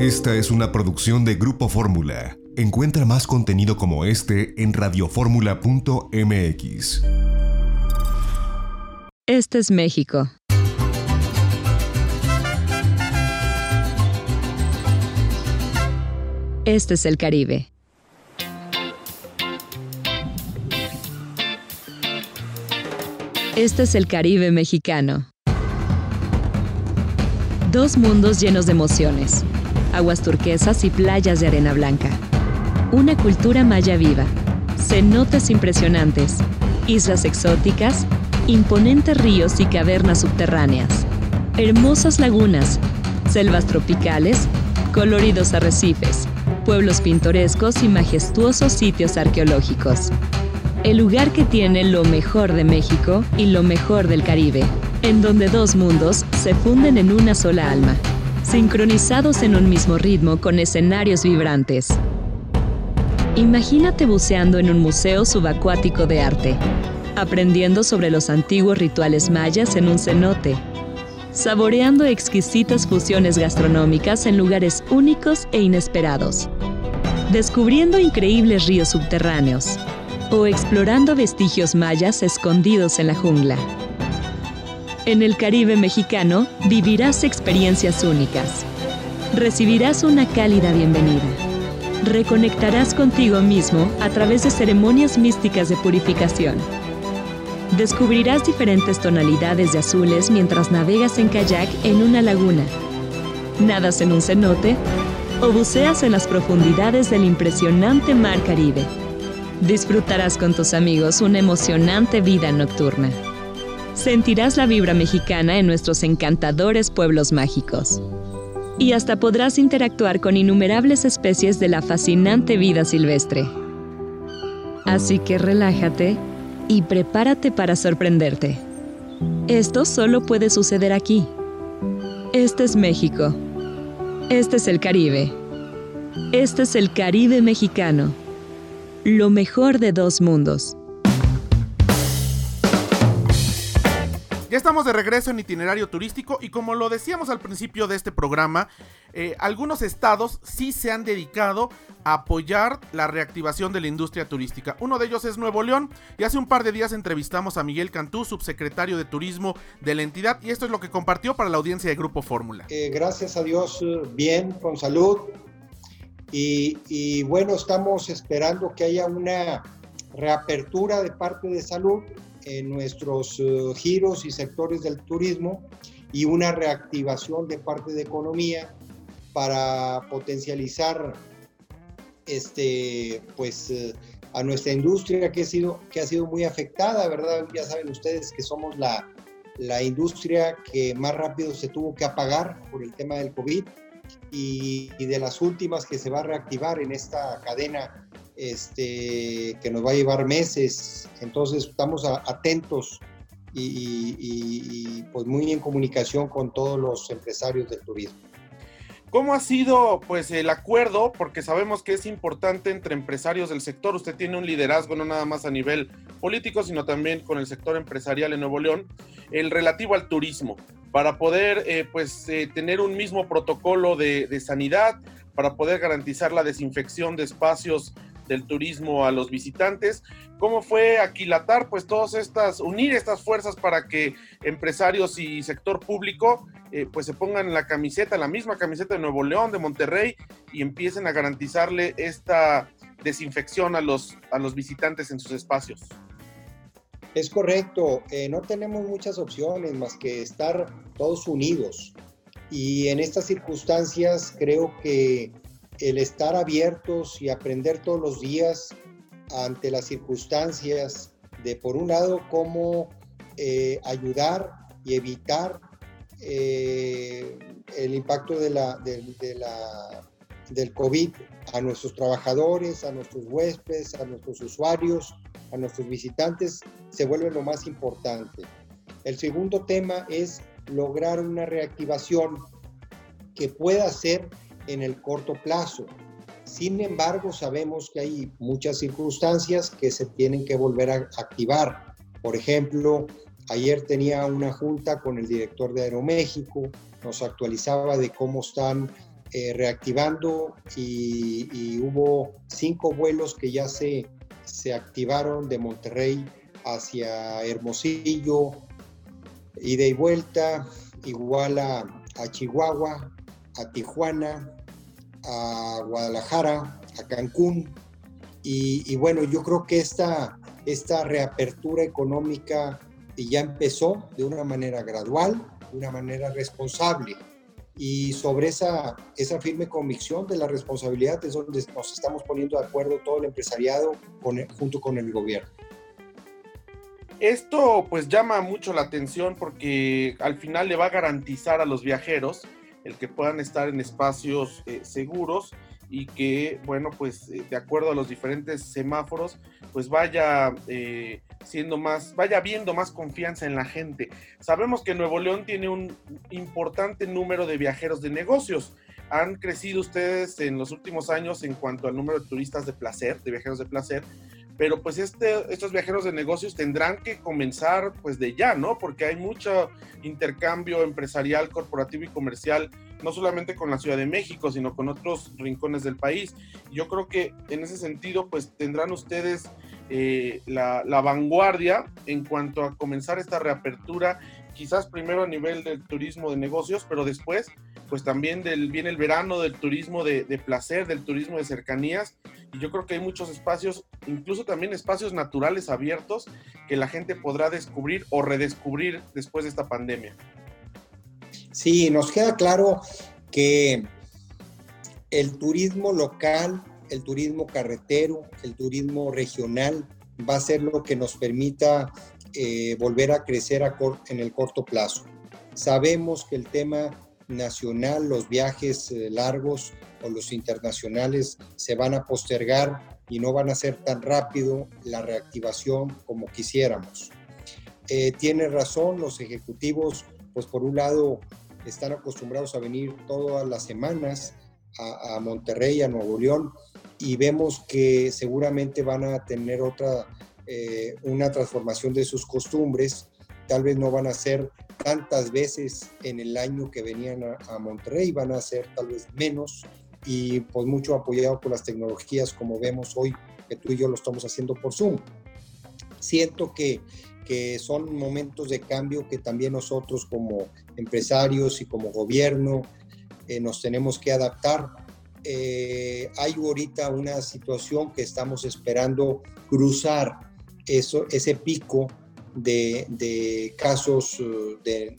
Esta es una producción de Grupo Fórmula. Encuentra más contenido como este en radioformula.mx. Este es México. Este es el Caribe. Este es el Caribe mexicano. Dos mundos llenos de emociones, aguas turquesas y playas de arena blanca. Una cultura maya viva, cenotes impresionantes, islas exóticas, imponentes ríos y cavernas subterráneas, hermosas lagunas, selvas tropicales, coloridos arrecifes, pueblos pintorescos y majestuosos sitios arqueológicos. El lugar que tiene lo mejor de México y lo mejor del Caribe, en donde dos mundos se funden en una sola alma, sincronizados en un mismo ritmo con escenarios vibrantes. Imagínate buceando en un museo subacuático de arte, aprendiendo sobre los antiguos rituales mayas en un cenote, saboreando exquisitas fusiones gastronómicas en lugares únicos e inesperados, descubriendo increíbles ríos subterráneos o explorando vestigios mayas escondidos en la jungla. En el Caribe mexicano vivirás experiencias únicas. Recibirás una cálida bienvenida. Reconectarás contigo mismo a través de ceremonias místicas de purificación. Descubrirás diferentes tonalidades de azules mientras navegas en kayak en una laguna. Nadas en un cenote o buceas en las profundidades del impresionante mar Caribe. Disfrutarás con tus amigos una emocionante vida nocturna sentirás la vibra mexicana en nuestros encantadores pueblos mágicos. Y hasta podrás interactuar con innumerables especies de la fascinante vida silvestre. Así que relájate y prepárate para sorprenderte. Esto solo puede suceder aquí. Este es México. Este es el Caribe. Este es el Caribe mexicano. Lo mejor de dos mundos. Ya estamos de regreso en itinerario turístico y como lo decíamos al principio de este programa, eh, algunos estados sí se han dedicado a apoyar la reactivación de la industria turística. Uno de ellos es Nuevo León y hace un par de días entrevistamos a Miguel Cantú, subsecretario de Turismo de la entidad y esto es lo que compartió para la audiencia de Grupo Fórmula. Eh, gracias a Dios, bien, con salud y, y bueno, estamos esperando que haya una reapertura de parte de salud en nuestros eh, giros y sectores del turismo y una reactivación de parte de economía para potencializar este, pues, eh, a nuestra industria que ha, sido, que ha sido muy afectada, ¿verdad? Ya saben ustedes que somos la, la industria que más rápido se tuvo que apagar por el tema del COVID y, y de las últimas que se va a reactivar en esta cadena este, que nos va a llevar meses. Entonces estamos atentos y, pues muy en comunicación con todos los empresarios del turismo. ¿Cómo ha sido pues el acuerdo? Porque sabemos que es importante entre empresarios del sector. Usted tiene un liderazgo no nada más a nivel político, sino también con el sector empresarial en Nuevo León, el relativo al turismo, para poder eh, pues eh, tener un mismo protocolo de, de sanidad, para poder garantizar la desinfección de espacios del turismo a los visitantes. ¿Cómo fue aquilatar pues todas estas, unir estas fuerzas para que empresarios y sector público eh, pues se pongan la camiseta, la misma camiseta de Nuevo León, de Monterrey y empiecen a garantizarle esta desinfección a los, a los visitantes en sus espacios? Es correcto, eh, no tenemos muchas opciones más que estar todos unidos. Y en estas circunstancias creo que el estar abiertos y aprender todos los días ante las circunstancias de, por un lado, cómo eh, ayudar y evitar eh, el impacto de la, del COVID a nuestros trabajadores, a nuestros huéspedes, a nuestros usuarios, a nuestros visitantes, se vuelve lo más importante. El segundo tema es lograr una reactivación que pueda ser en el corto plazo. Sin embargo, sabemos que hay muchas circunstancias que se tienen que volver a activar. Por ejemplo, ayer tenía una junta con el director de Aeroméxico, nos actualizaba de cómo están eh, reactivando y, hubo cinco vuelos que ya se, se activaron de Monterrey hacia Hermosillo, ida y vuelta, igual a, Chihuahua, a Tijuana, a Guadalajara, a Cancún. Y, bueno, yo creo que esta, esta reapertura económica ya empezó de una manera gradual, de una manera responsable. Y sobre esa, esa firme convicción de la responsabilidad es donde nos estamos poniendo de acuerdo todo el empresariado junto con el gobierno. Esto pues llama mucho la atención porque al final le va a garantizar a los viajeros el que puedan estar en espacios eh, seguros y que, bueno, pues eh, de acuerdo a los diferentes semáforos, pues vaya eh, siendo más, vaya viendo más confianza en la gente. Sabemos que Nuevo León tiene un importante número de viajeros de negocios. Han crecido ustedes en los últimos años en cuanto al número de turistas de placer, de viajeros de placer, pero pues este, estos viajeros de negocios tendrán que comenzar pues de ya, ¿no? Porque hay mucho intercambio empresarial, corporativo y comercial, no solamente con la Ciudad de México, sino con otros rincones del país. Yo creo que en ese sentido pues tendrán ustedes eh, la, la vanguardia en cuanto a comenzar esta reapertura, quizás primero a nivel del turismo de negocios, pero después pues también del, viene el verano del turismo de, placer, del turismo de cercanías, y yo creo que hay muchos espacios, incluso también espacios naturales abiertos, que la gente podrá descubrir o redescubrir después de esta pandemia. Sí, nos queda claro que el turismo local, el turismo carretero, el turismo regional va a ser lo que nos permita eh, volver a crecer en el corto plazo. Sabemos que el tema nacional, los viajes eh, largos o los internacionales se van a postergar y no van a ser tan rápido la reactivación como quisiéramos. Eh, tiene razón, los ejecutivos, pues por un lado, están acostumbrados a venir todas las semanas a, Monterrey, a Nuevo León, y vemos que seguramente van a tener otra, eh, una transformación de sus costumbres, tal vez no van a ser tantas veces en el año que venían a, Monterrey, van a ser tal vez menos y pues mucho apoyado por las tecnologías como vemos hoy que tú y yo lo estamos haciendo por Zoom. Siento que, que son momentos de cambio que también nosotros como empresarios y como gobierno eh, nos tenemos que adaptar. Eh, hay ahorita una situación que estamos esperando cruzar eso, ese pico de, casos, eh, de,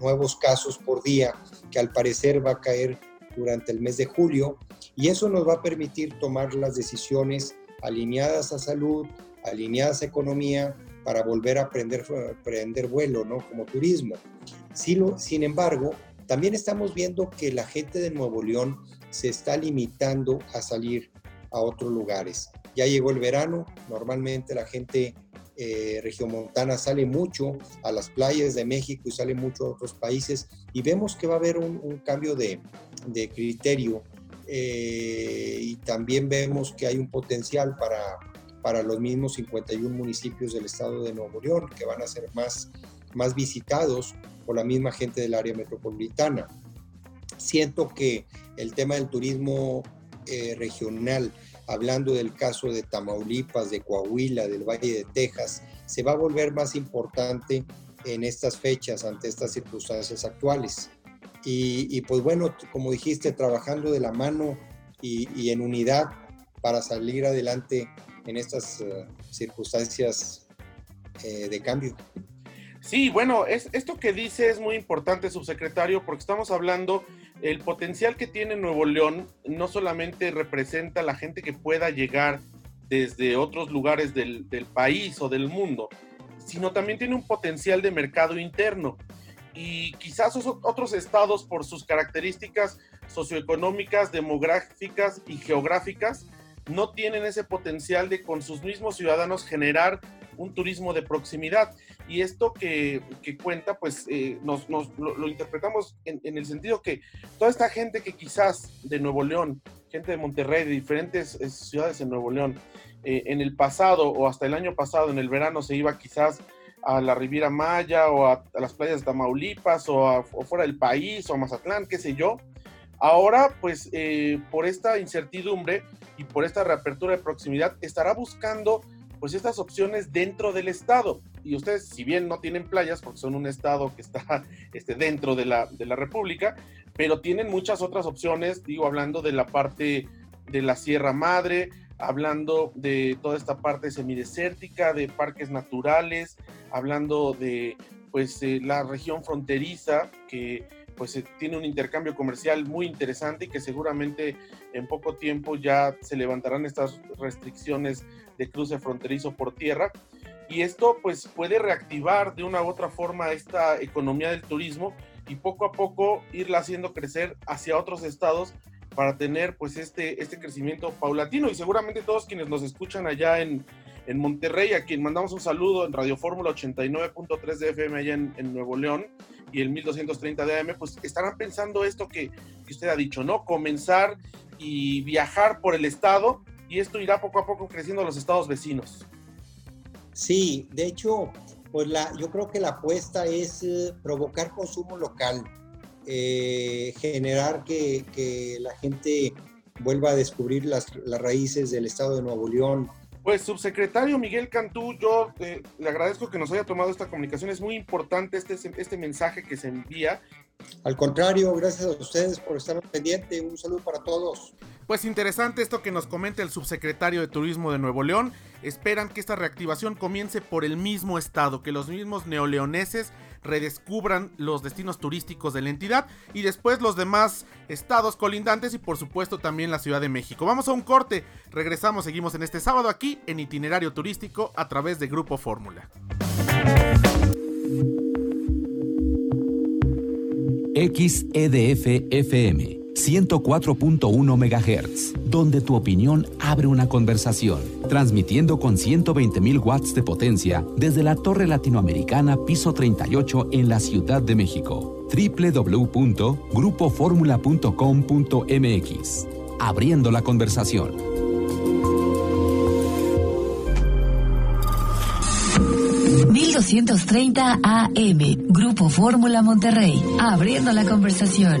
nuevos casos por día, que al parecer va a caer durante el mes de julio, y eso nos va a permitir tomar las decisiones alineadas a salud, alineadas a economía, para volver a aprender, aprender vuelo, ¿no? Como turismo. Sin embargo, también estamos viendo que la gente de Nuevo León se está limitando a salir a otros lugares. Ya llegó el verano, normalmente la gente eh, regiomontana sale mucho a las playas de México y sale mucho a otros países y vemos que va a haber un, cambio de, criterio eh, y también vemos que hay un potencial para, para los mismos 51 municipios del estado de Nuevo León que van a ser más, más visitados por la misma gente del área metropolitana. Siento que el tema del turismo eh, regional hablando del caso de Tamaulipas, de Coahuila, del Valle de Texas, se va a volver más importante en estas fechas, ante estas circunstancias actuales. Y, pues bueno, como dijiste, trabajando de la mano y, en unidad para salir adelante en estas eh, circunstancias eh, de cambio. Sí, bueno, es, esto que dice es muy importante, subsecretario, porque estamos hablando, el potencial que tiene Nuevo León no solamente representa la gente que pueda llegar desde otros lugares del, del país o del mundo, sino también tiene un potencial de mercado interno. Y quizás otros estados, por sus características socioeconómicas, demográficas y geográficas, no tienen ese potencial de con sus mismos ciudadanos generar un turismo de proximidad. Y esto que, cuenta, pues eh, nos, lo, interpretamos en, el sentido que toda esta gente que quizás de Nuevo León, gente de Monterrey, de diferentes eh, ciudades en Nuevo León, eh, en el pasado o hasta el año pasado, en el verano, se iba quizás a la Riviera Maya o a, las playas de Tamaulipas o, o fuera del país o a Mazatlán, qué sé yo, Ahora, pues eh, por esta incertidumbre y por esta reapertura de proximidad, estará buscando pues estas opciones dentro del estado. Y ustedes, si bien no tienen playas, porque son un estado que está este, dentro de la, de la República, pero tienen muchas otras opciones, digo, hablando de la parte de la Sierra Madre, hablando de toda esta parte semidesértica, de parques naturales, hablando de pues eh, la región fronteriza que pues tiene un intercambio comercial muy interesante y que seguramente en poco tiempo ya se levantarán estas restricciones de cruce fronterizo por tierra. Y esto pues puede reactivar de una u otra forma esta economía del turismo y poco a poco irla haciendo crecer hacia otros estados para tener pues este, este crecimiento paulatino. Y seguramente todos quienes nos escuchan allá en, en Monterrey, a quien mandamos un saludo en Radio Fórmula 89.3 de FM allá en, Nuevo León y el 1230 de AM, pues estarán pensando esto que, usted ha dicho, ¿no? Comenzar y viajar por el estado y esto irá poco a poco creciendo a los estados vecinos. Sí, de hecho, pues la, yo creo que la apuesta es eh, provocar consumo local, eh, generar que, que, la gente vuelva a descubrir las, las, raíces del estado de Nuevo León. Pues subsecretario Miguel Cantú, yo eh, le agradezco que nos haya tomado esta comunicación, es muy importante este, este mensaje que se envía. Al contrario, gracias a ustedes por estar pendiente, un saludo para todos. Pues interesante esto que nos comenta el subsecretario de Turismo de Nuevo León. Esperan que esta reactivación comience por el mismo estado, que los mismos neoleoneses redescubran los destinos turísticos de la entidad y después los demás estados colindantes y por supuesto también la Ciudad de México. Vamos a un corte, regresamos, seguimos en este sábado aquí en itinerario turístico a través de Grupo Fórmula. XEDF FM 104.1 MHz, donde tu opinión abre una conversación, transmitiendo con 120.000 watts de potencia desde la Torre Latinoamericana Piso 38 en la Ciudad de México. www.grupoformula.com.mx. Abriendo la conversación. ...1230 AM... Grupo Fórmula Monterrey... ...abriendo la conversación.